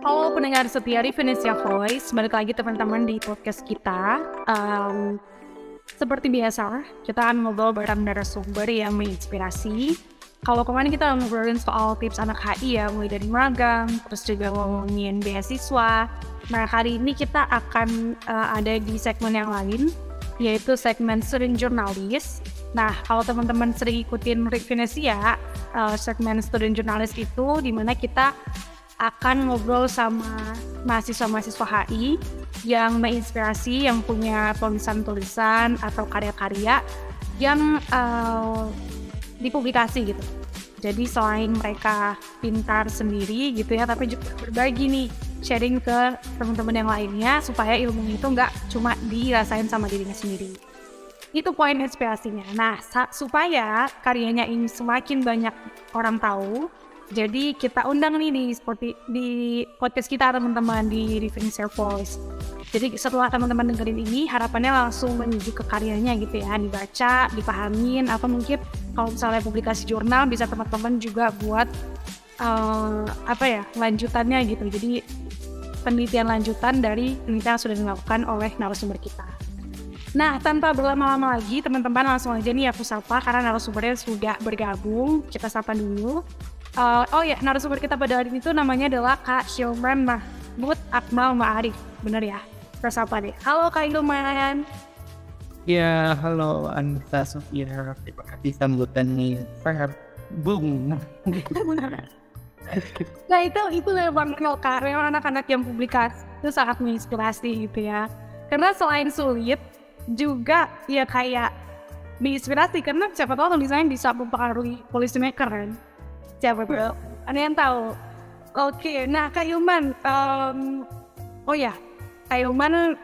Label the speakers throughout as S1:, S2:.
S1: Halo pendengar setia Revenesia Voice, balik lagi teman-teman di podcast kita. Um, seperti biasa, kita akan ngobrol bareng narasumber yang menginspirasi. Kalau kemarin kita ngobrolin soal tips anak HI ya, mulai dari magang, terus juga ngomongin beasiswa. Nah, hari ini kita akan uh, ada di segmen yang lain, yaitu segmen Student Journalist. Nah, kalau teman-teman sering ikutin Revenesia, uh, segmen Student Journalist itu di mana kita akan ngobrol sama mahasiswa-mahasiswa HI yang menginspirasi, yang punya tulisan-tulisan atau karya-karya yang uh, dipublikasi gitu. Jadi selain mereka pintar sendiri gitu ya, tapi juga berbagi nih sharing ke teman-teman yang lainnya supaya ilmu itu nggak cuma dirasain sama dirinya sendiri. Itu poin inspirasinya. Nah, supaya karyanya ini semakin banyak orang tahu, jadi kita undang nih di seperti di podcast kita teman-teman di Revenge Voice. Jadi setelah teman-teman dengerin ini harapannya langsung menuju ke karyanya gitu ya, dibaca, dipahamin apa mungkin kalau misalnya publikasi jurnal bisa teman-teman juga buat uh, apa ya lanjutannya gitu. Jadi penelitian lanjutan dari penelitian yang sudah dilakukan oleh narasumber kita. Nah, tanpa berlama-lama lagi, teman-teman langsung aja nih aku sapa karena narasumbernya sudah bergabung. Kita sapa dulu. Uh, oh ya, narasumber kita pada hari itu namanya adalah Kak Hilman Mahmud Akmal Ma'arif. Bener ya? Terus apa deh? Halo Kak Hilman.
S2: Ya, halo Anissa Sofia. Terima kasih sambutannya. Saya boom.
S1: nah itu itu memang Kak, memang anak-anak yang publikasi itu sangat menginspirasi gitu ya. Karena selain sulit, juga ya kayak menginspirasi karena siapa tahu tulisannya bisa mempengaruhi policy maker kan Siapa bro? Ada yang tahu? Oke, okay. nah Kak Yuman, um, oh ya, Kak Yuman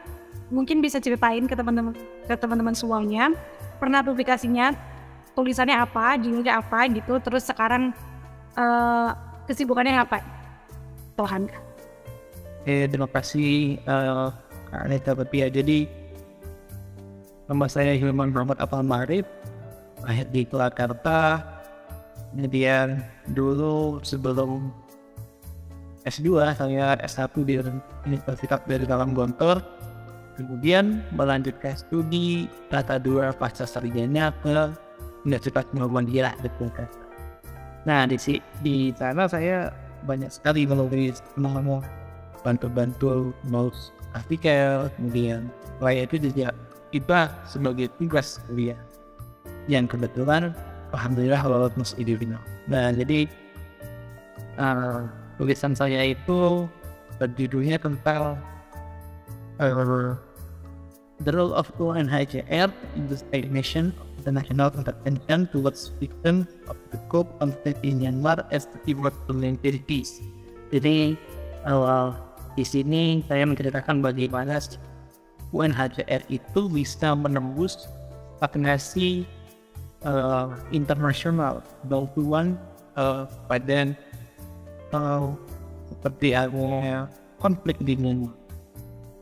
S1: mungkin bisa ceritain ke teman-teman ke teman-teman semuanya pernah publikasinya tulisannya apa, judulnya apa gitu, terus sekarang uh, kesibukannya apa? Tuhan.
S2: Eh, terima kasih uh, Kak Anita Pepia. Jadi nama saya Hilman Muhammad Apal Marif, lahir di Purwakarta, kemudian dulu sebelum S2 saya S1 di Universitas dari Dalam Gontor kemudian melanjutkan studi rata dua pasca sarjana ke Universitas Muhammadiyah di Jakarta. Nah di, di sana saya banyak sekali menulis nama bantu-bantu nulis artikel kemudian saya itu juga itu sebagai tugas kuliah yang kebetulan alhamdulillah lolos Mas Idrina. Nah jadi uh, tulisan saya itu berjudulnya tentang uh, the role of UNHCR in the stagnation of the national attention towards victims of the coup conflict in Myanmar as the keyword to maintain peace. Jadi uh, di sini saya menceritakan bagaimana UNHCR itu bisa menembus stagnasi uh, internasional bantuan uh, pada uh, seperti adanya konflik di Myanmar.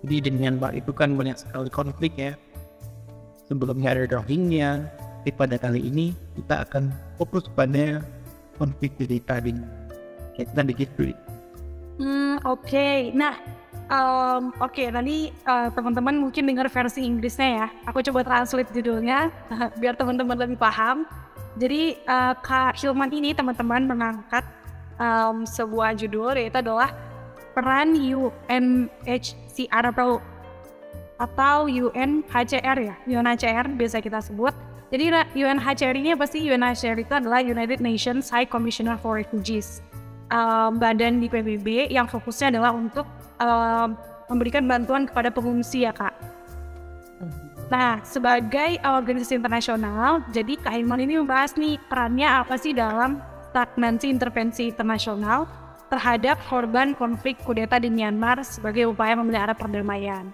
S2: Jadi di Myanmar itu kan banyak sekali konflik ya. Sebelumnya ada Rohingya, tapi pada kali ini kita akan fokus pada konflik di tadi. Kita begitu.
S1: Hmm, oke. Okay. Nah, Um, Oke, okay, tadi uh, teman-teman mungkin dengar versi Inggrisnya ya. Aku coba translate judulnya biar teman-teman lebih paham. Jadi uh, Kak Hilman ini teman-teman mengangkat um, sebuah judul yaitu adalah peran UNHCR atau atau UNHCR ya, UNHCR biasa kita sebut. Jadi UNHCR ini apa sih? UNHCR itu adalah United Nations High Commissioner for Refugees. Um, badan di PBB yang fokusnya adalah untuk uh, memberikan bantuan kepada pengungsi ya kak. Nah, sebagai organisasi internasional, jadi Kak Iman ini membahas nih perannya apa sih dalam stagnansi intervensi internasional terhadap korban konflik kudeta di Myanmar sebagai upaya memelihara perdamaian.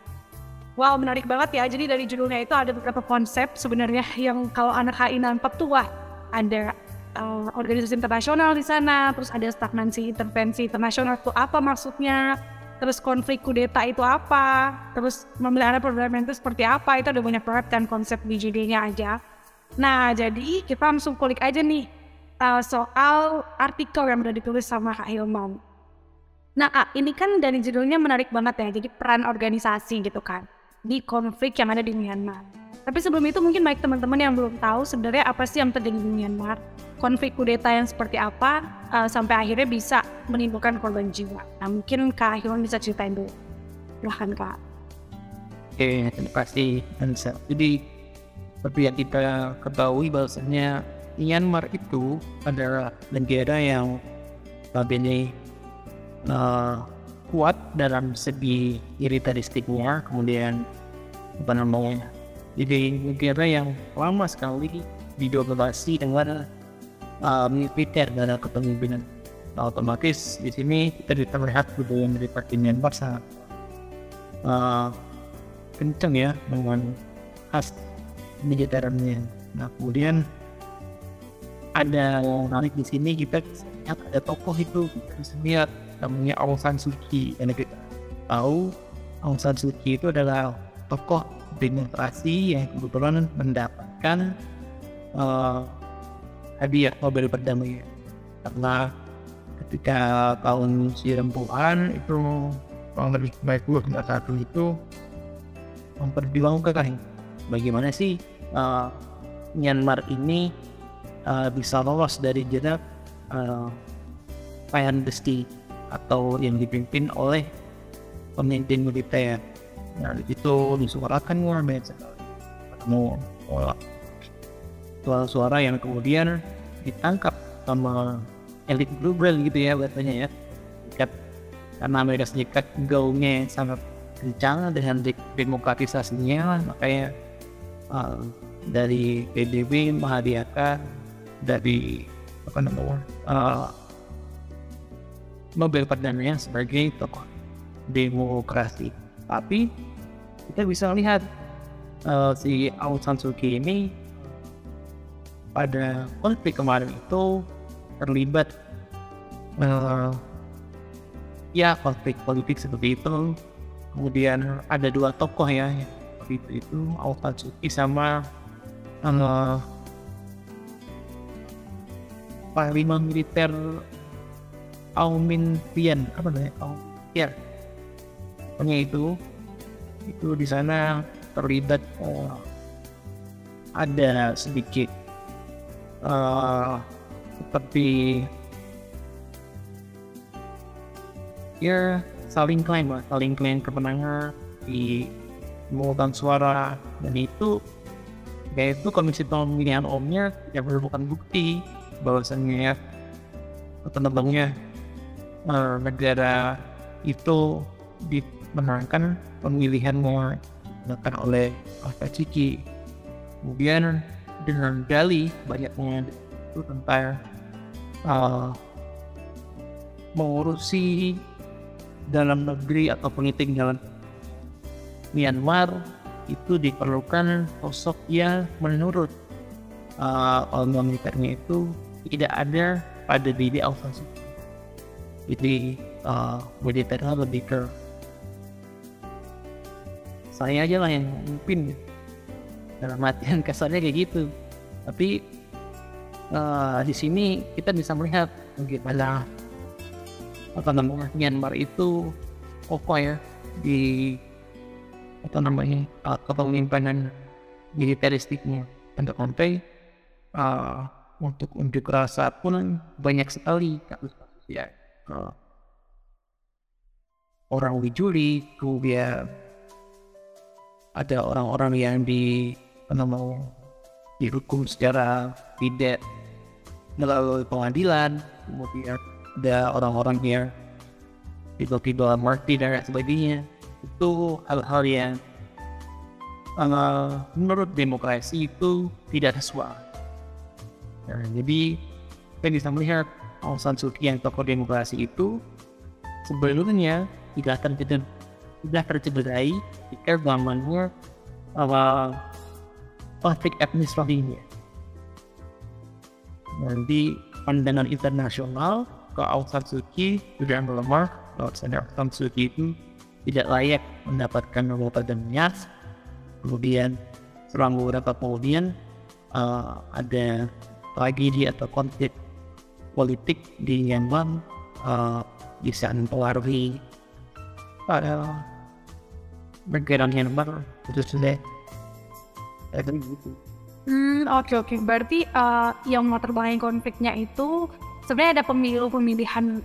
S1: Wow, menarik banget ya. Jadi dari judulnya itu ada beberapa konsep sebenarnya yang kalau anak HI nampak tuh wah, ada uh, organisasi internasional di sana, terus ada stagnansi intervensi internasional itu apa maksudnya, terus konflik kudeta itu apa, terus memelihara perdamaian itu seperti apa, itu ada banyak banget dan konsep di nya aja. Nah, jadi kita langsung kulik aja nih uh, soal artikel yang udah ditulis sama Kak Hilman. Nah kak, ini kan dari judulnya menarik banget ya, jadi peran organisasi gitu kan di konflik yang ada di Myanmar. Tapi sebelum itu mungkin baik teman-teman yang belum tahu sebenarnya apa sih yang terjadi di Myanmar, konflik kudeta yang seperti apa uh, sampai akhirnya bisa menimbulkan korban jiwa. Nah mungkin Kak Hilman bisa ceritain dulu. Silahkan Kak.
S2: Oke, terima kasih. Jadi seperti yang kita ketahui bahwasanya Myanmar itu adalah negara yang notabene uh, kuat dalam segi militeristiknya, kemudian apa namanya, jadi negara yang lama sekali didominasi dengan uh, militer dan kepemimpinan. Nah, otomatis di sini kita melihat budaya militer di Myanmar sangat uh, kencang ya dengan khas militernya. Nah, kemudian ada yang menarik di sini kita lihat ada tokoh itu kita bisa lihat namanya Aung San Suu Kyi yang kita tahu Aung San Suu Kyi itu adalah tokoh demokrasi yang kebetulan mendapatkan uh, hadiah Nobel perdamaian karena ketika tahun 90-an itu kurang lebih baik satu itu memperjuangkan. Bagaimana sih uh, Myanmar ini uh, bisa lolos dari jenak uh, besti atau yang dipimpin oleh pemimpin militer. Nah, itu disuarakan luar biasa suara-suara yang kemudian ditangkap sama elit global gitu ya bahasanya ya. Karena Amerika Serikat gaungnya sangat kencang dengan demokratisasinya makanya uh, dari PBB menghadiahkan dari apa namanya uh, Nobel perdamaian sebagai tokoh demokrasi. Tapi kita bisa lihat uh, si Aung San Suu Kyi ini pada konflik kemarin itu terlibat uh, ya konflik politik seperti itu. Kemudian ada dua tokoh ya itu, itu Aung San sama uh, panglima militer Aung Min Pian apa namanya? Aung ya pokoknya itu itu di sana terlibat uh, ada sedikit uh, ya saling klaim lah saling klaim kemenangan di pemungutan suara dan itu yaitu komisi pemilihan omnya yang merupakan bukti bahwasannya penebangnya uh, negara itu dimenangkan pemilihannya dilakukan oleh Alfa Ciki kemudian dengan dalih banyaknya itu tentang uh, mengurusi dalam negeri atau politik dalam Myanmar itu diperlukan sosok yang menurut uh, orang militernya itu tidak ada pada diri Alfa jadi uh, lebih ke saya aja lah yang mimpin dalam artian kasarnya kayak gitu tapi uh, di sini kita bisa melihat bagaimana apa namanya Myanmar itu kokoh ya di apa namanya uh, kepemimpinan militeristiknya. Untuk sampai uh, untuk unjuk rasa pun banyak sekali kasus-kasus ya uh, orang dicuri kemudian ada orang-orang yang di apa namanya dihukum secara tidak melalui pengadilan kemudian ada orang-orang yang tiba-tiba mati dan sebagainya. Itu hal-hal yang uh, menurut demokrasi itu tidak sesuai. Ya, jadi kita bisa melihat Aung San Suu Kyi yang tokoh demokrasi itu sebelumnya tidak tercederai, tidak tercederai jika zamannya uh, konflik etnis Rohingya. Nanti pandangan internasional ke Aung San Suu Kyi sudah melemah bahwa Aung San Suu Kyi itu tidak layak mendapatkan Nobel perdamaian. Kemudian selang beberapa kemudian uh, ada tragedi atau konflik politik di Myanmar uh, bisa mempengaruhi pada bergerak yang baru itu sudah itu gitu
S1: Hmm, oke oke. Berarti eh, yang belakang konfliknya itu sebenarnya ada pemilu pemilihan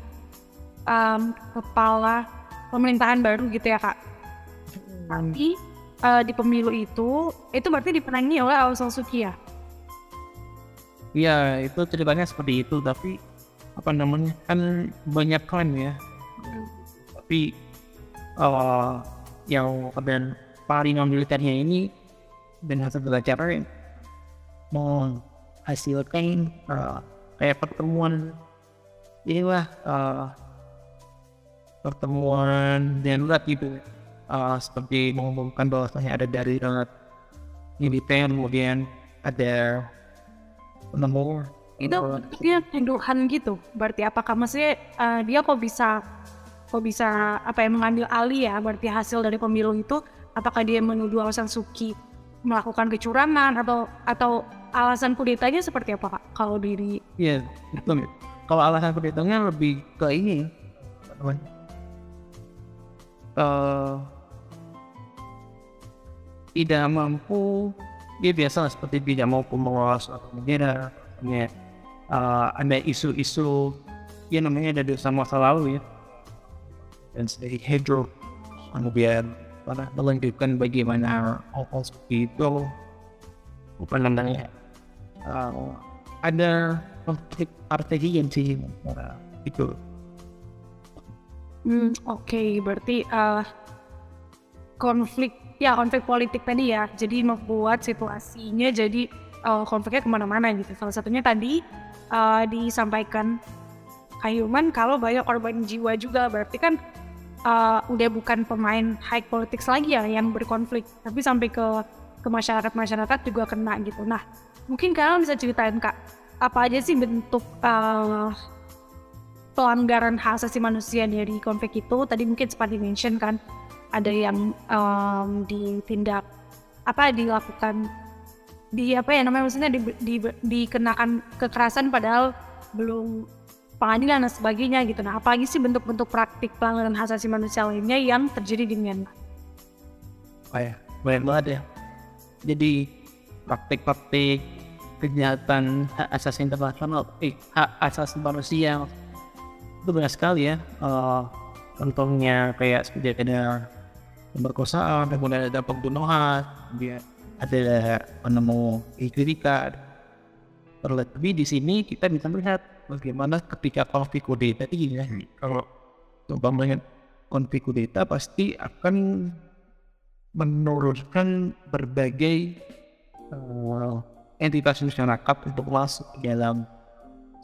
S1: em, kepala pemerintahan baru gitu ya kak. Tapi eh, di pemilu itu itu berarti dipenangi oleh Aung San Suu Kyi ya.
S2: ya itu ceritanya seperti itu tapi apa namanya kan banyak klaim ya tapi eh yang kemudian paling militernya ini dan hasil belajar menghasilkan eh, kayak pertemuan inilah eh, pertemuan darurat gitu Eh, seperti mengumumkan bahwasanya ada dari militer kemudian ada penemu
S1: Itu dia tuduhan gitu. Berarti apakah maksudnya eh, dia kok bisa kok bisa apa ya mengambil alih ya berarti hasil dari pemilu itu? Apakah dia menuduh Aung San Suu Kyi melakukan kecurangan atau atau alasan kudetanya seperti apa kak kalau diri
S2: Iya, betul. Kalau alasan perhitungnya lebih ke ini? Eh, tidak mampu, dia biasa seperti tidak mampu mengelola suatu negara, misalnya eh, ada isu-isu, ya namanya ada dosa masa lalu ya, dan sedikit hidro, kemudian pada melanjutkan bagaimana seperti itu, apa namanya, eh, ada konflik strategi yang sih uh, itu
S1: Hmm, oke, berarti eh, konflik ya konflik politik tadi ya, jadi membuat situasinya jadi eh, konfliknya ke mana-mana gitu. Salah satunya tadi eh, disampaikan Kayuman kalau banyak korban jiwa juga, berarti kan eh, udah bukan pemain high politics lagi ya yang berkonflik, tapi sampai ke ke masyarakat masyarakat juga kena gitu. Nah, mungkin kalian bisa ceritain kak, apa aja sih bentuk eh, pelanggaran hak asasi manusia dari konflik itu tadi mungkin sempat di-mention kan ada yang em, ditindak apa dilakukan di apa ya namanya maksudnya di, di- dikenakan kekerasan padahal belum pengadilan dan sebagainya gitu. Nah apalagi sih bentuk-bentuk praktik pelanggaran hak asasi manusia lainnya yang terjadi di Myanmar?
S2: Apa ya banyak banget ya. Jadi praktik-praktik kejahatan hak asasi internasional eh hak asasi manusia itu banyak sekali ya. Eh, contohnya kayak seperti ada pemerkosaan kemudian ada pembunuhan kemudian ada penemu kritikan terlebih di sini kita bisa melihat bagaimana ketika konflik kudeta tadi ya? Kalau umpamanya konflik kudeta pasti akan menurunkan berbagai eh, entitas masyarakat untuk masuk ke dalam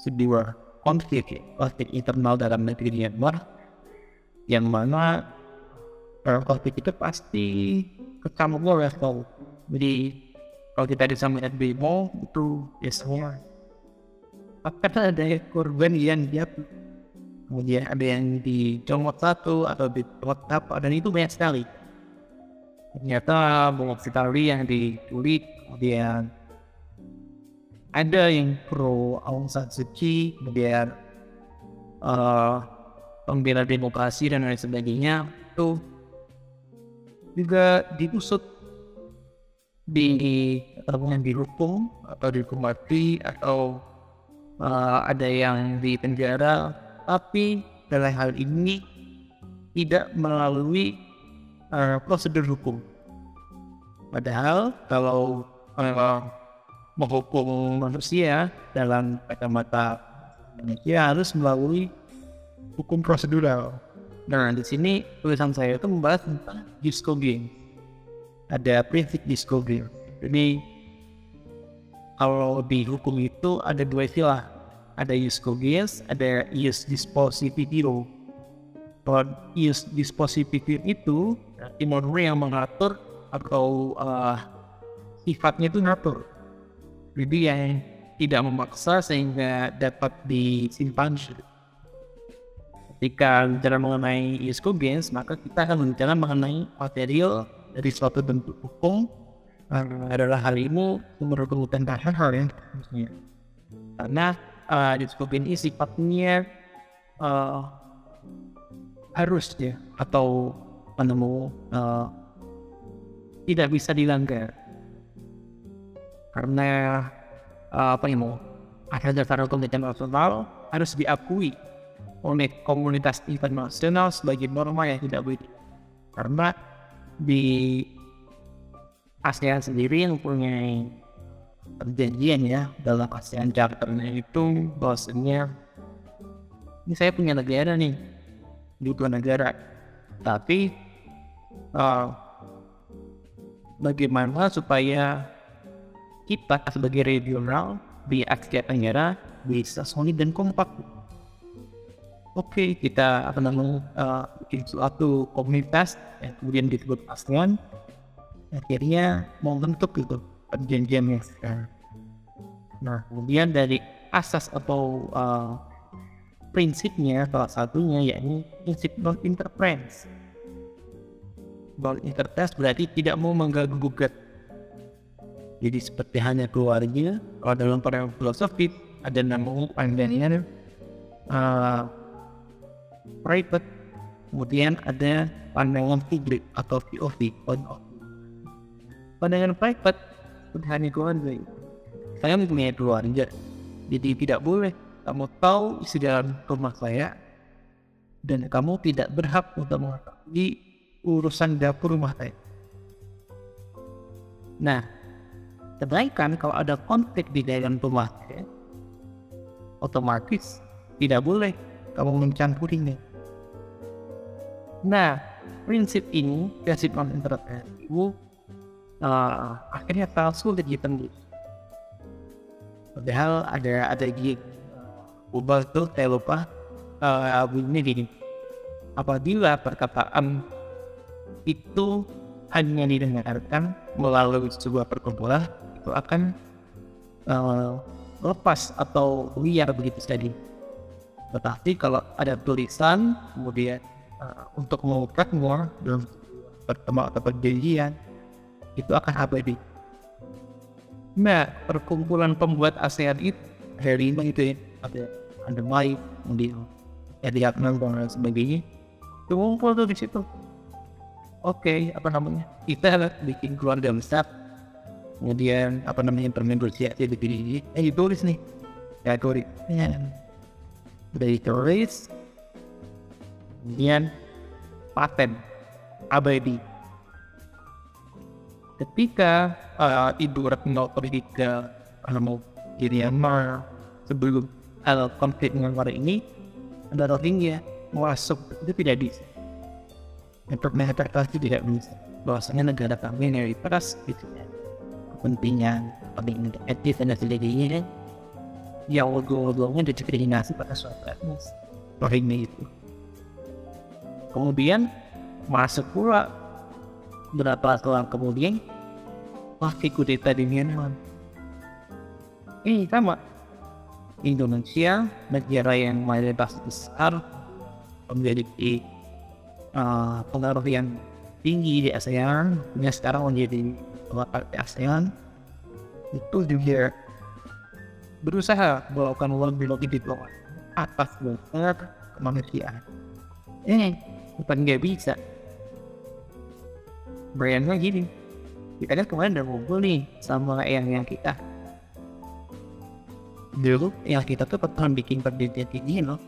S2: sebuah konflik ya, konflik internal dalam negeri Myanmar yang mana eh, konflik itu pasti kecampur level jadi kalau kita bisa melihat demo itu ya semua akan ada korban yang dia kemudian ada yang dicomot satu atau dicomot apa dan itu banyak sekali. Ternyata banyak sekali yang diculik kemudian ada yang pro Aung San Suu Kyi kemudian eh pembela demokrasi dan lain sebagainya itu juga diusut di atau dihukum atau dihukum mati atau eh, ada yang di penjara tapi dalam hal ini tidak melalui eh, prosedur hukum padahal kalau eh, menghukum manusia dalam kacamata manusia harus melalui hukum prosedural. Nah di sini tulisan saya itu membahas tentang disco game. Ada prinsip disco game. Jadi kalau di hukum itu ada dua istilah. Ada use games, ada use dispositivio. Kalau use dispositivio itu Timor yang mengatur atau eh, sifatnya itu ngatur. Jadi yang tidak memaksa sehingga dapat disimpan. Ketika bicara mengenai ISKO Games, maka kita akan berbicara mengenai material dari suatu bentuk hukum uh, adalah hal ini kebutuhan dasar hal yang. Karena uh, ISKO Games ini sifatnya uh, harus ya atau penemu uh, tidak bisa dilanggar. Karena uh, apa ya mau ada dasar hukum internasional harus diakui oleh komunitas internasional sebagai norma yang tidak boleh. Karena di ASEAN sendiri yang punya perjanjian ya dalam ASEAN Charternya itu bahwasanya ini saya punya negara nih dua negara tapi uh, bagaimana supaya kita sebagai regional di Asia Tenggara bisa solid dan kompak. Oke, kita apa namanya uh, suatu komunitas yang kemudian disebut ASEAN, akhirnya mau bentuk itu perjanjian yang sekarang. Nah, kemudian dari asas atau uh, prinsipnya salah satunya yakni prinsip non interference. Non interference berarti tidak mau mengganggu gugat jadi seperti hanya keluarga, kalau dalam para filosofi ada nama pandangan uh, private, kemudian ada pandangan publik atau POV, point of Pandangan private hanya keluarga. Saya mempunyai keluarga, jadi tidak boleh kamu tahu isi dalam rumah saya dan kamu tidak berhak untuk mengetahui urusan dapur rumah saya. Nah, Sedangkan kalau ada konflik di dalam rumah, ya, otomatis tidak boleh kamu mencampurinya. Nah, prinsip ini, prinsip non intervensi uh, akhirnya terlalu sulit ditembus. Padahal ada ada di ubah tuh saya lupa uh, bunyi gini. Apabila perkataan itu hanya didengarkan melalui sebuah perkumpulan itu akan uh, lepas atau liar begitu tadi. Tetapi kalau ada tulisan kemudian uh, untuk mengungkapnya dalam pertemuan atau perjanjian itu akan abadi. Nah, perkumpulan pembuat ASEAN itu hari ini itu ya, ada ada Mai, kemudian Ediat dan sebagainya. Itu tuh di situ. Oke, apa namanya? Kita bikin keluarga besar kemudian apa namanya bernegosiasi begini eh ditulis nih ya tulis ya. udah ditulis kemudian paten abadi ketika uh, ibu retno ke mau Myanmar sebelum uh, konflik dengan Korea ini ada Rohingya masuk itu tidak bisa untuk menginterpretasi tidak bisa. Bahwasanya negara kami mayoritas gitu ya. Kepentingan penting etis dan sebagainya kan ya ujung-ujungnya diskriminasi pada suatu etnis. Rohingya itu. Kemudian masuk pula berapa tahun kemudian wakil kudeta di Myanmar ini sama Indonesia negara yang mayoritas besar memiliki uh, pengaruh yang tinggi di ASEAN yang sekarang menjadi partai ASEAN itu juga berusaha melakukan lobby-lobby diplomasi atas dasar kemanusiaan. Ini bukan nggak bisa. Bayangnya gini, kita kan kemarin udah ngumpul nih sama yang yang kita. Dulu yang kita tuh pernah bikin perjanjian ini loh.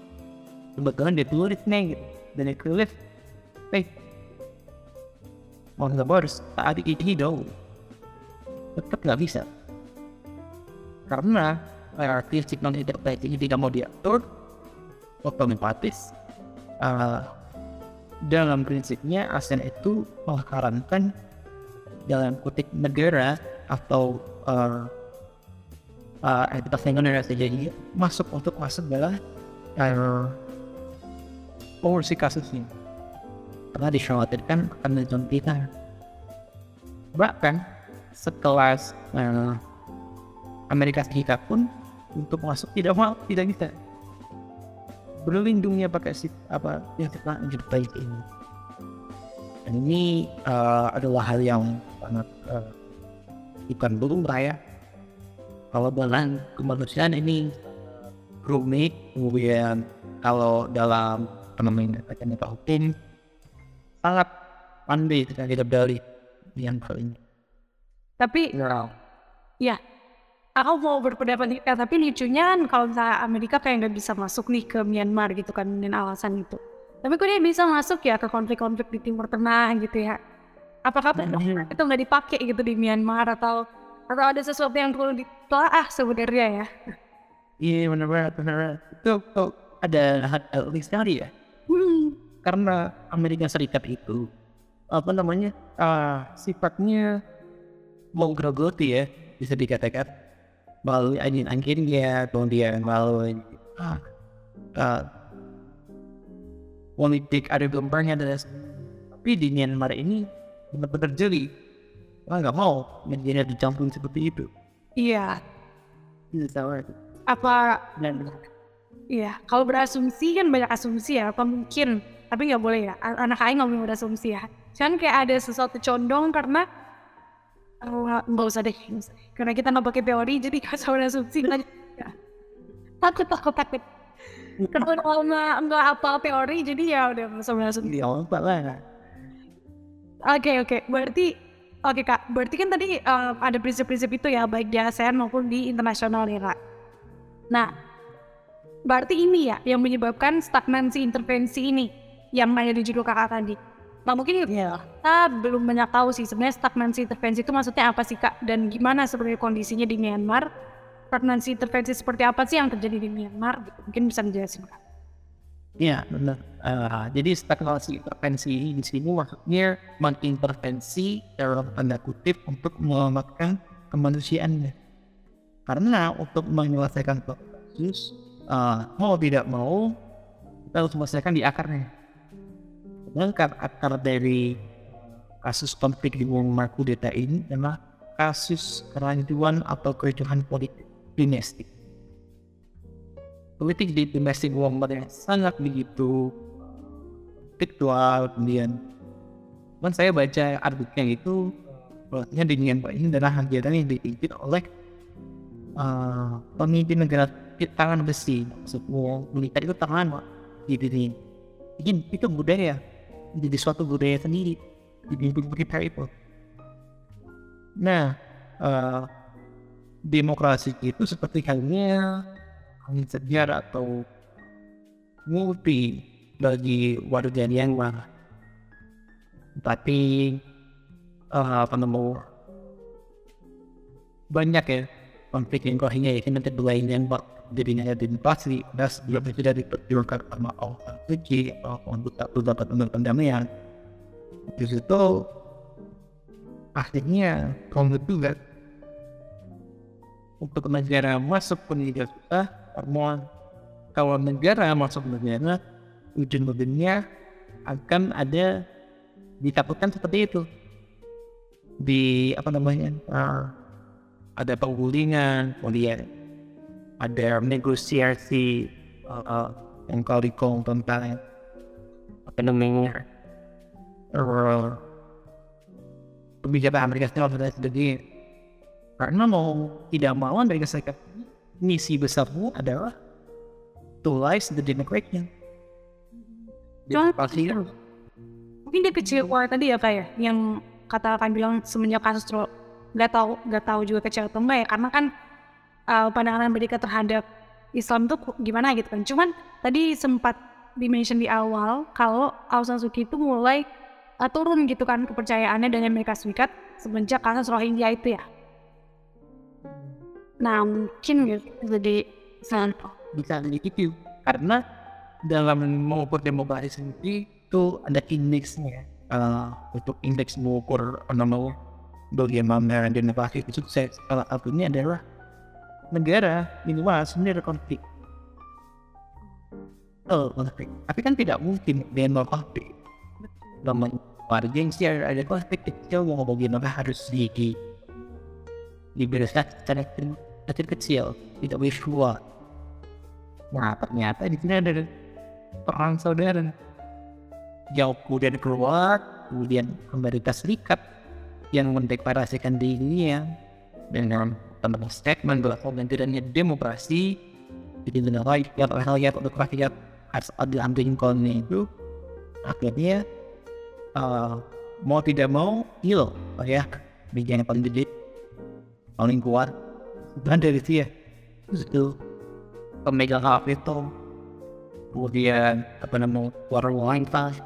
S2: Kebetulan dia tulis nih gitu. Dan dia tulis, hey, mau nggak harus saat ini dong tetap nggak bisa karena karakteristik non interpretasi ini tidak mau diatur otomatis uh, dalam prinsipnya ASEAN itu mengharamkan dalam kutip negara atau uh, uh, entitas negara saja. Masuk untuk masuk dalam uh, pengurusi kasusnya. Karena dikhawatirkan akan mencontohkan bahkan sekelas uh, Amerika Serikat pun untuk masuk tidak mau tidak bisa berlindungnya pakai si apa yang kita baik ini dan ini uh, adalah hal yang sangat uh, bukan belum ya kalau dalam kemanusiaan ini rumit kemudian kalau dalam namanya kacamata hukum sangat pandai sekali dari Myanmar ini.
S1: Tapi ya, aku mau berpendapat nih, eh, tapi lucunya kan kalau misalnya Amerika kayak nggak bisa masuk nih ke Myanmar gitu kan dengan alasan itu. Tapi kok dia bisa masuk ya ke konflik-konflik di Timur Tengah gitu ya? Apakah
S2: Hmm.
S1: itu nggak dipakai gitu di Myanmar atau atau ada sesuatu yang perlu ditelaah sebenarnya ya?
S2: Iya benar benar benar. Itu, itu ada hal sekali ya.
S1: Hmm.
S2: Karena Amerika Serikat itu apa namanya ah, sifatnya menggerogoti ya bisa dikatakan melalui angin-anginnya kemudian melalui ah, ah, politik ada gemparnya dan tapi di Myanmar ini benar-benar jeli Wah nggak mau menjadi dicampur seperti itu
S1: Iya.
S2: Sama.
S1: Apa
S2: dan
S1: Iya, kalau berasumsi kan banyak asumsi ya, apa mungkin, tapi nggak boleh ya, A- anak aing nggak boleh berasumsi ya. Cuman kayak ada sesuatu condong karena nggak usah deh, karena kita nggak pakai teori jadi nggak usah ya. Takut, takut, takut. Karena kalau nggak nggak apa teori jadi ya udah nggak usah
S2: Pak lah
S1: Oke oke, berarti oke kak, berarti kan tadi eh, ada prinsip-prinsip itu ya baik di ASEAN maupun di internasional ya kak. Nah, berarti ini ya yang menyebabkan stagnansi intervensi ini yang ada di judul kakak tadi. Nah mungkin
S2: Iya.
S1: kita belum banyak tahu sih sebenarnya stagnansi intervensi itu maksudnya apa sih kak dan gimana sebenarnya kondisinya di Myanmar. Stagnansi intervensi seperti apa sih yang terjadi di Myanmar? Mungkin bisa dijelasin kak.
S2: Iya benar. Eh, jadi stagnasi intervensi di sini maksudnya mengintervensi dalam tanda kutip untuk menyelamatkan kemanusiaannya. Karena untuk menyelesaikan kasus eh, mau tidak mau kita harus menyelesaikan di akarnya. Sedangkan akar dari kasus konflik di Myanmar kudeta ini adalah kasus kerancuan atau kericuhan politik dinasti politik di domestik Myanmar yang sangat begitu tekstual kemudian kan saya baca artikelnya itu bahwasanya di Myanmar ini adalah negara yang dipimpin oleh uh, pemimpin negara tangan besi. Semua militer itu tangan Pak, di ini itu budaya jadi suatu budaya sendiri dipimpin militer itu nah uh, demokrasi itu seperti halnya angin segar atau multi bagi warga Myanmar. Tapi eh, apa namanya banyak ya konflik yang kau hingga ini nanti dua Myanmar jadinya demokrasi dan sebelum itu dari diperjuangkan sama orang suci untuk tak dapat untuk pendamaian. Di situ akhirnya kaum juga untuk negara masuk pun juga susah karena kalau negara masuk negara ujung-ujungnya akan ada ditakutkan seperti itu di apa namanya uh, ada penggulingan kemudian ada negosiasi uh, yang kau tentang apa namanya? Uh, kebijakan Amerika Serikat dan sebagainya karena mau tidak mau Amerika Serikat misi besarnya adalah to rise the democracy.
S1: Cuman-
S2: pasti
S1: mungkin dia kecewa tadi ya kayak yang kata akan bilang semenjak kasus Tro nggak tahu nggak tahu juga kecewa atau enggak ya? Karena kan uh, pandangan Amerika terhadap Islam ku- gimana gitu kan. Cuman tadi sempat dimention di awal kalau Aung San Suu Kyi itu mulai uh, turun gitu kan kepercayaannya dengan Amerika Serikat semenjak kasus Rohingya itu ya. Nah mungkin gitu jadi sangat
S2: bisa begitu karena dalam mengukur demokrasi sendiri itu ada indeksnya uh, untuk indeks mengukur namanya bagaimana demokrasi itu sukses salah satunya adalah negara minimal sebenarnya ada konflik. Oh konflik. Tapi kan tidak mungkin dia nol konflik. Dalam warga yang sih ada konflik kecil mau bagaimana harus di di dibereskan secara kecil kecil tidak boleh keluar. Nah ternyata di sini ada perang saudara. Yang kemudian keluar, kemudian Amerika Serikat yang mendeklarasikan dirinya dengan tentang statement bahwa negara demokrasi jadi negara rakyat rakyat untuk rakyat harus diambil Lincolnnya itu akhirnya uh, mau tidak mau deal oh ya. Media yang paling gede paling kuat dan dari dia itu pemegang itu. Kemudian apa namanya warung lain pas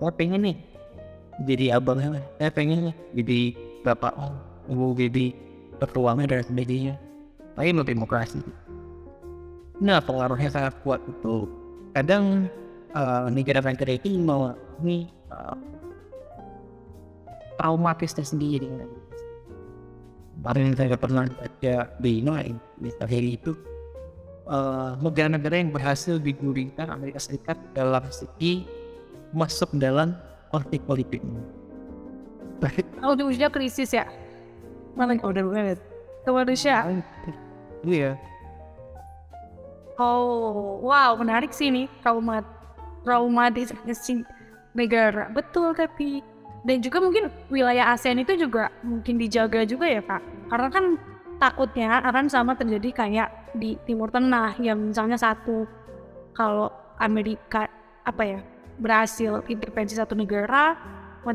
S2: saya pengen nih jadi abangnya saya pengen jadi bapak mau jadi ketuanya dan sebagainya. Tapi mau demokrasi nah pengaruhnya sangat kuat itu. Kadang uh, negara negara ini mau ini uh, traumatis tersendiri. Kemarin saya pernah baca Bino misalnya itu uh, negara-negara yang berhasil digulingkan Amerika Serikat dalam segi masuk dalam konflik politik.
S1: Oh, ujungnya krisis ya? Mana
S2: udah banget.
S1: Kemanusiaan.
S2: Iya.
S1: Oh, wow, menarik sih nih trauma traumatisasi negara. Betul tapi dan juga mungkin wilayah ASEAN itu juga mungkin dijaga juga ya kak karena kan takutnya akan sama terjadi kayak di Timur Tengah yang misalnya satu kalau Amerika apa ya berhasil intervensi satu negara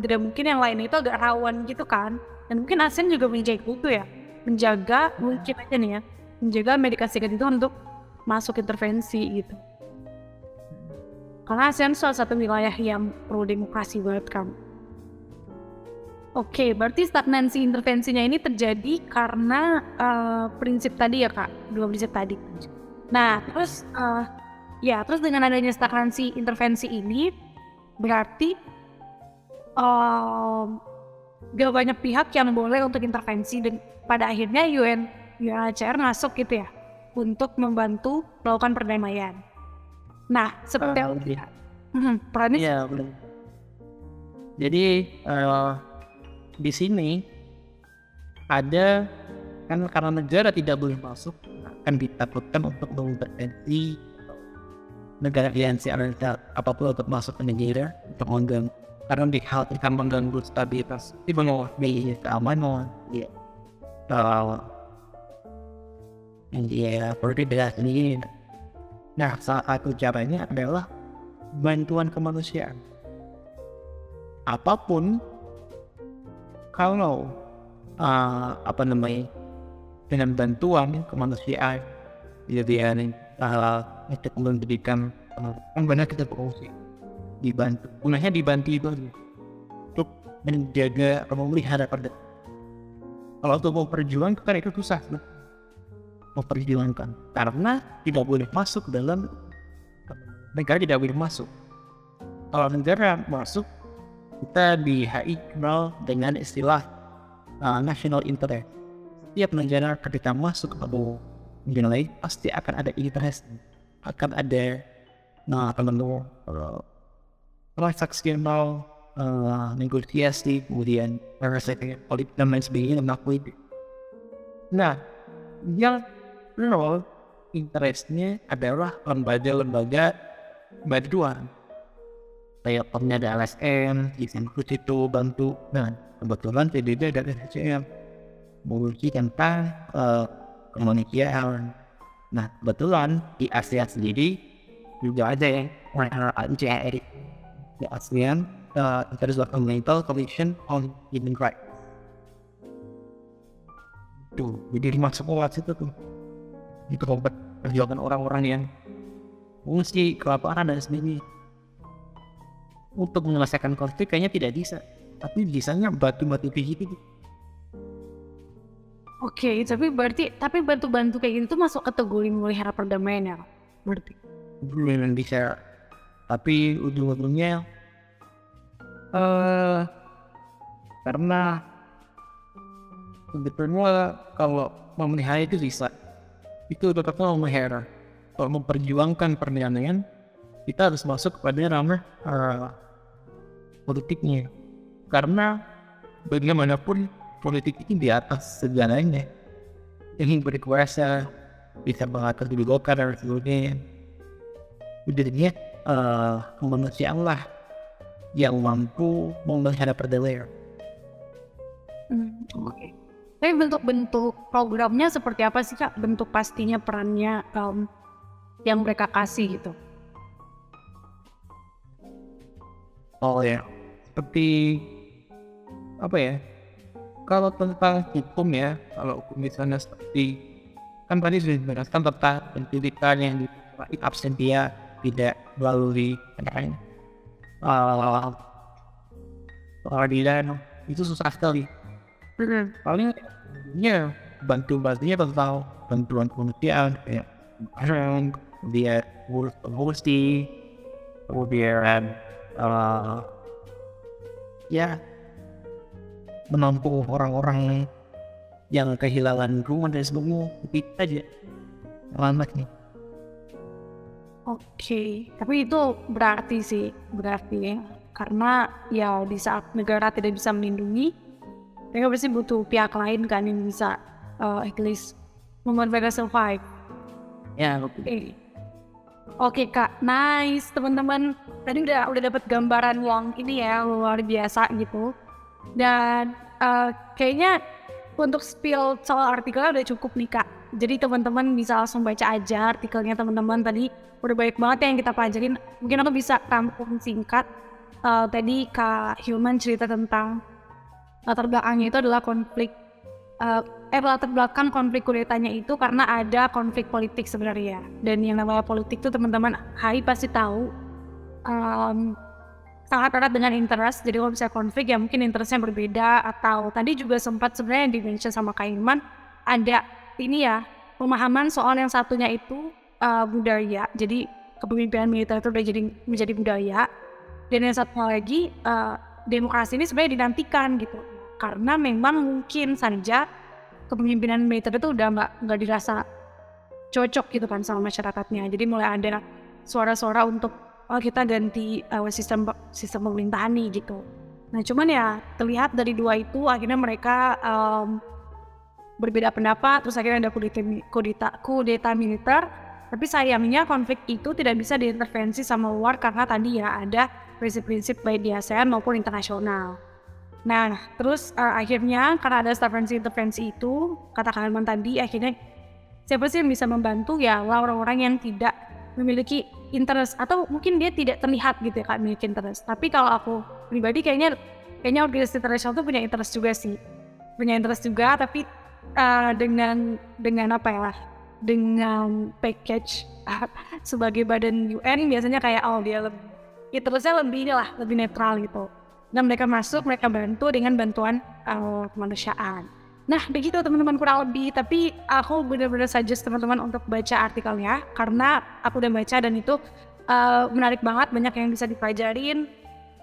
S1: tidak mungkin yang lain itu agak rawan gitu kan dan mungkin ASEAN juga menjaga itu ya. Menjaga mungkin aja nih ya menjaga Amerika Serikat itu untuk masuk intervensi gitu. Karena ASEAN salah satu wilayah yang pro demokrasi banget kan Oke, berarti stagnansi intervensinya ini terjadi karena uh, prinsip tadi ya kak, dua prinsip tadi. Nah, terus uh, ya, terus dengan adanya stagnansi intervensi ini berarti uh, gak banyak pihak yang boleh untuk intervensi dan pada akhirnya UN UNHCR masuk gitu ya untuk membantu melakukan perdamaian. Nah, seperti uh,
S2: iya.
S1: Hmm, Pranis?
S2: Iya, benar. Jadi uh, di sini ada kan karena negara tidak boleh masuk akan ditakutkan untuk mengintervensi negara aliansi apa pun untuk masuk ke negara untuk mengganggu karena di hal akan mengganggu stabilitas di menguasai keamanan ya kalau ya berbeda ini nah salah satu caranya adalah bantuan kemanusiaan. Apa pun kalau uh, apa namanya dengan bantuan kemanusiaan jadi hal untuk memberikan uh, kan banyak kita berfungsi dibantu. Gunanya dibantu itu untuk menjaga atau memelihara pada kalau untuk mau perjuang kan itu susah nah. memperjuangkan. Karena tidak boleh masuk dalam negara tidak boleh masuk. Kalau negara masuk kita di HI kenal dengan istilah uh, national interest. Setiap negara ketika masuk ke nilai pasti akan ada interest, akan ada nah teman uh, transaksional uh, negosiasi kemudian politik dan lain sebagainya mengakui nah yang real interestnya adalah lembaga-lembaga bantuan kayak pernah ada LSM, Isenkus itu bantu. Nah, kebetulan PBB ada LSM menguji tentang uh, kemanusiaan. Nah, kebetulan di Asia sendiri juga ada yang JRI di ASEAN uh, Intergovernmental Commission on Human Rights. Tuh, jadi masuk ke situ tuh. Itu perjuangan orang-orang yang mengungsi kelaparan dan sebagainya untuk menyelesaikan konflik kayaknya tidak bisa tapi bisanya batu-batu kayak gitu
S1: Oke, okay, tapi berarti tapi bantu-bantu kayak gitu masuk kategori melihara perdamaian ya, berarti?
S2: Belum bisa, tapi ujung-ujungnya uh, karena sebetulnya kalau memelihara itu bisa, itu tetapnya memelihara. Kalau memperjuangkan perdamaian, kita harus masuk kepada ramah uh, politiknya. Karena bagaimanapun politik ini di atas segalanya. Yang berkuasa bisa mengatur di Golkar dan sebagainya. Jadinya uh, kemanusiaan lah yang mampu memelihara perdamaian.
S1: Hmm, Oke. Okay. Tapi bentuk-bentuk programnya seperti apa sih kak? Bentuk pastinya perannya um, yang mereka kasih gitu?
S2: Oh ya, seperti apa ya? Kalau tentang hukum ya, kalau hukum misalnya seperti kan tadi sudah dijelaskan tentang pendidikan yang di absentia tidak melalui uh, pengadilan itu susah sekali. Paling ya bantu bantunya tentang bantuan kemanusiaan kayak dia ngurus kemudian uh, ya menampung orang-orang yang kehilangan rumah dan sebagainya. Itu aja. Lambat nih
S1: Oke, tapi itu berarti sih, berarti ya. Karena ya di saat negara tidak bisa melindungi, mereka pasti butuh pihak lain kan yang bisa uh, at least membuat mereka survive.
S2: ya
S1: Oke. Okay. Oke kak, nice teman-teman. Tadi udah udah dapat gambaran yang ini ya luar biasa gitu. Dan uh, kayaknya untuk spill soal artikelnya udah cukup nih kak. Jadi teman-teman bisa langsung baca aja artikelnya teman-teman. Tadi udah banyak banget yang kita pelajarin. Mungkin aku bisa rangkum singkat. Uh, tadi kak Human cerita tentang latar belakangnya itu adalah konflik uh, eh latar belakang konflik kudetanya itu karena ada konflik politik sebenarnya. Dan yang namanya politik itu teman-teman Hai pasti tahu. Um, sangat erat dengan interest. Jadi kalau bisa konflik ya mungkin interestnya berbeda. Atau tadi juga sempat sebenarnya di mention sama Kaiman ada ini ya pemahaman soal yang satunya itu uh, budaya. Jadi kepemimpinan militer itu udah jadi menjadi budaya. Dan yang satu lagi uh, demokrasi ini sebenarnya dinantikan gitu. Karena memang mungkin saja kepemimpinan militer itu udah nggak nggak dirasa cocok gitu kan sama masyarakatnya. Jadi mulai ada suara-suara untuk oh kita ganti uh, sistem sistem pemerintahan nih gitu. Nah cuman ya terlihat dari dua itu akhirnya mereka um, berbeda pendapat terus akhirnya ada kudeta kudeta kudeta militer tapi sayangnya konflik itu tidak bisa diintervensi sama luar karena tadi ya ada prinsip-prinsip baik di ASEAN maupun internasional. Nah, terus uh, akhirnya karena ada intervensi-intervensi itu, kata kalian tadi, akhirnya siapa sih yang bisa membantu ya orang-orang yang tidak memiliki interest atau mungkin dia tidak terlihat gitu ya kak memiliki interest. Tapi kalau aku pribadi kayaknya kayaknya organisasi internasional itu punya interest juga sih, punya interest juga tapi uh, dengan dengan apa ya? Dengan package uh, sebagai badan UN biasanya kayak oh dia lebih ya terusnya lebih lah lebih netral gitu. Dan mereka masuk mereka bantu dengan bantuan uh, kemanusiaan. Nah begitu teman-teman kurang lebih tapi aku benar-benar suggest teman-teman untuk baca artikelnya karena aku udah baca dan itu uh, menarik banget banyak yang bisa dipelajarin.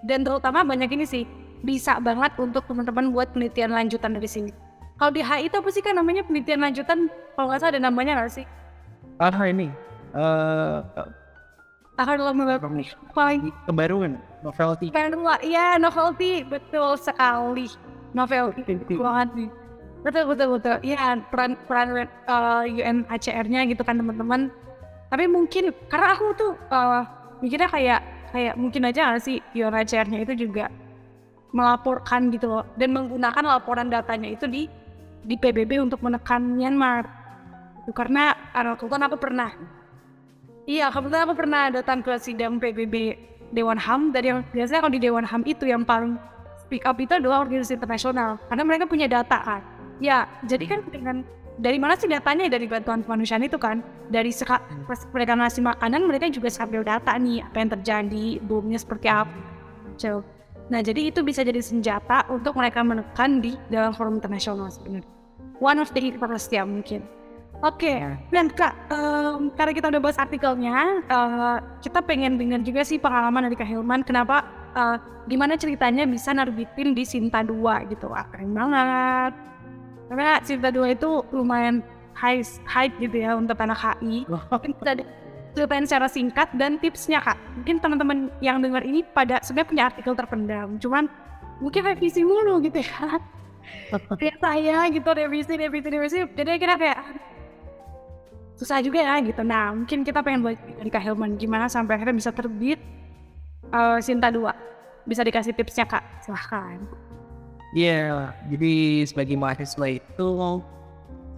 S1: Dan terutama banyak ini sih bisa banget untuk teman-teman buat penelitian lanjutan dari sini kalau di HI itu apa sih kan namanya penelitian lanjutan? Kalau nggak salah ada namanya nggak sih?
S2: Ah ini uh,
S1: akan dalam
S2: paling kebaruan novelty.
S1: Kedua, iya novelty betul sekali novelty banget nih. Betul betul betul. Iya peran peran uh, UNHCR-nya gitu kan teman-teman. Tapi mungkin karena aku tuh uh, mikirnya kayak kayak mungkin aja nggak sih UNHCR-nya itu juga melaporkan gitu loh dan menggunakan laporan datanya itu di di PBB untuk menekan Myanmar. Karena kebetulan aku pernah. Iya, kebetulan aku pernah datang ke sidang PBB Dewan HAM dan yang biasanya kalau di Dewan HAM itu yang paling speak up itu adalah organisasi internasional. Karena mereka punya data kan. Ya, jadi kan dengan dari mana sih datanya? Dari bantuan kemanusiaan itu kan? Dari seka, mereka ngasih makanan mereka juga sambil data nih apa yang terjadi bomnya seperti apa so, nah jadi itu bisa jadi senjata untuk mereka menekan di dalam forum internasional sebenarnya one of the interest ya mungkin Oke, okay. dan kak, um, karena kita udah bahas artikelnya, uh, kita pengen dengar juga sih pengalaman dari Kak Hilman, kenapa, uh, gimana ceritanya bisa nerbitin di Sinta 2 gitu, wah keren banget. Karena Sinta 2 itu lumayan high, high gitu ya untuk anak HI. Mungkin kita ceritain secara singkat dan tipsnya kak. Mungkin teman-teman yang dengar ini pada sebenarnya punya artikel terpendam, cuman mungkin revisi mulu gitu ya. Kayak saya gitu revisi, revisi, revisi, jadi kira kayak susah juga ya gitu. Nah mungkin kita pengen buat dari Kak Hilman gimana sampai akhirnya bisa terbit uh, Sinta 2. Bisa dikasih tipsnya Kak, silahkan.
S2: Iya, yeah, jadi sebagai mahasiswa itu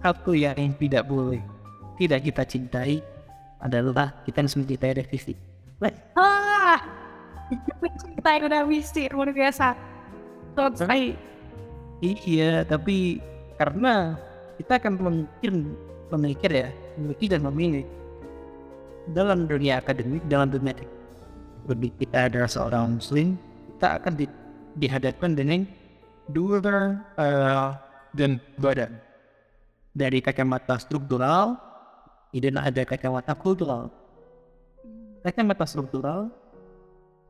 S2: satu yang tidak boleh tidak kita cintai adalah kita harus mencintai revisi.
S1: Ah, mencintai revisi luar biasa selesai
S2: Iya, tapi karena kita akan memikir, memikir ya, memikir dan memilih dalam dunia akademik, dalam dunia lebih kita adalah seorang muslim, kita akan di, dihadapkan dengan dua uh, dan badan dari kacamata struktural dan ada kacamata kultural. Kacamata struktural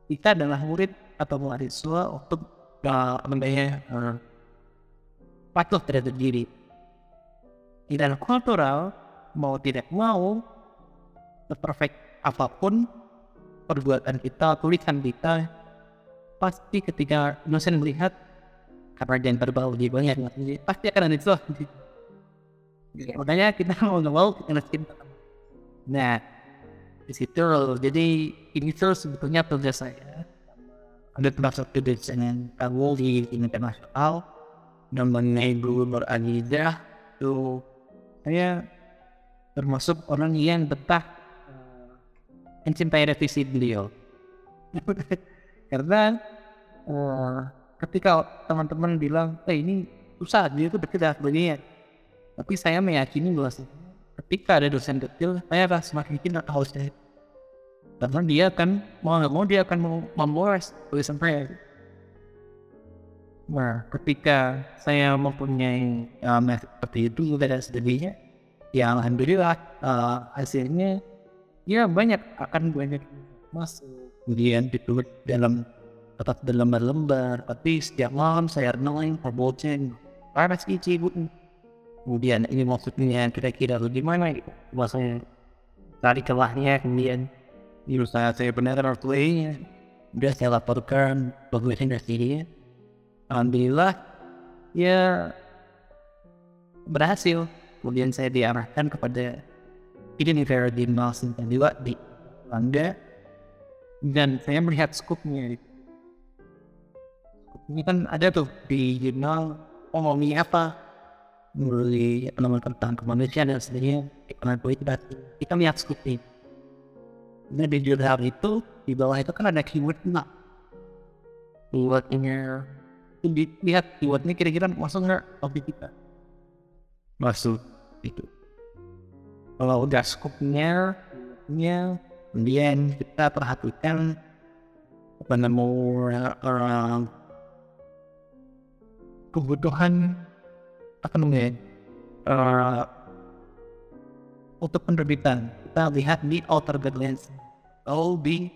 S2: kita adalah murid atau mahasiswa untuk uh, namanya uh, patuh terhadap diri. Di dalam kultural, mau tidak mau, seperfect apa pun perbuatan kita, tulisan kita, pasti ketika dosen melihat karena jangan terbau di banyak, pasti akan ada itu. Makanya kita mau nggak mau kita nasihin. Nah, di situ jadi ini tuh sebetulnya tugas saya ada termasuk tugas dengan kamu di internasional mengenai gubernur Anidah itu saya termasuk orang yang betah uh, mencintai revisi beliau. Karena uh, ketika teman-teman bilang eh ini susah dia itu dekat begini tapi saya meyakini bahwa ketika ada dosen detail saya akan semakin harus karena dia akan mau nggak mau dia akan membawa tulisan saya Nah, ketika saya mempunyai um, seperti itu dan sedemikian, ya alhamdulillah uh, hasilnya ya banyak akan banyak masuk. Kemudian ditulis dalam tetap dalam lembar, tapi setiap malam saya renung, perbocan, panas ibu. Kemudian ini maksudnya kira-kira bagaimana gitu. Maksudnya tadi kelahnya kemudian ini saya saya benar artinya udah saya laporkan dari sini alhamdulillah ya berhasil. Kemudian saya diarahkan kepada University di Washington juga di Belanda dan saya melihat skupnya. Ini kan ada tuh di jurnal ngomongin apa. Melalui penemuan tentang kemanusiaan dan sebagainya. Ekonomi politik kita melihat skupnya. Nah di jurnal itu di bawah itu kan ada keyword nah keywordnya lihat keywordnya kira-kira masuk nggak topik kita? Masuk. Itu. Kalau udah scope-nya nya kemudian kita perhatikan apa namanya orang kebutuhan apa namanya uh, untuk penerbitan. Kita lihat di outer guidelines. Atau di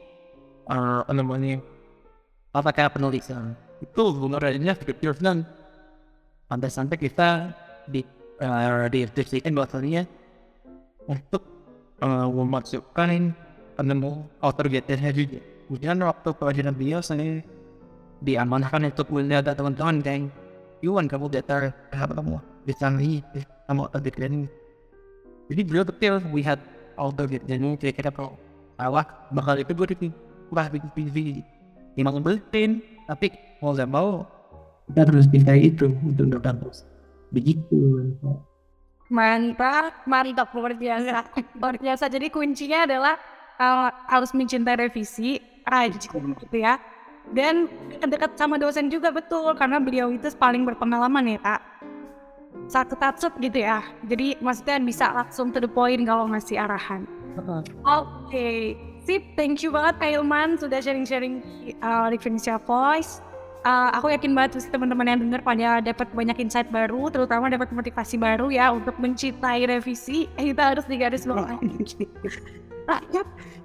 S2: uh, apa namanya apakah penulisan itu sebenarnya scripturesnya sampai-sampai kita di uh, di deskripsikan bahwasanya untuk uh, memasukkan penemu author getternya juga kemudian waktu pelajaran beliau saya diamanahkan untuk melihat teman-teman dan Iwan kamu apa kamu bisa nih kamu author getternya jadi beliau betul lihat author getternya kira-kira kalau awak bakal itu gue di wah bikin video emang penting tapi mau nggak mau kita harus bisa itu untuk terus begitu.
S1: Mantap mantap luar biasa. Luar biasa. Jadi kuncinya adalah uh, harus mencintai revisi rajin gitu ya. Dan dekat sama dosen juga betul. Karena beliau itu paling berpengalaman ya kak. Satu tatsut gitu ya. Jadi maksudnya bisa langsung to the point kalau ngasih arahan. Oke. okay. Sip thank you banget Kak Ilman sudah sharing-sharing uh, di Indonesia Voice uh, aku yakin banget pasti teman-teman yang dengar pada dapat banyak insight baru, terutama dapat motivasi baru ya untuk mencintai revisi. Eh, kita harus digaris bawahi.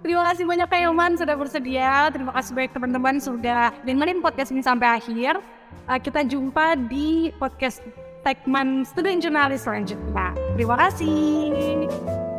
S1: Terima kasih banyak Kak Ilman sudah bersedia. Terima kasih banyak teman-teman sudah dengerin podcast ini sampai akhir. Uh, kita jumpa di podcast segmen Student Jurnalis selanjutnya. Terima kasih.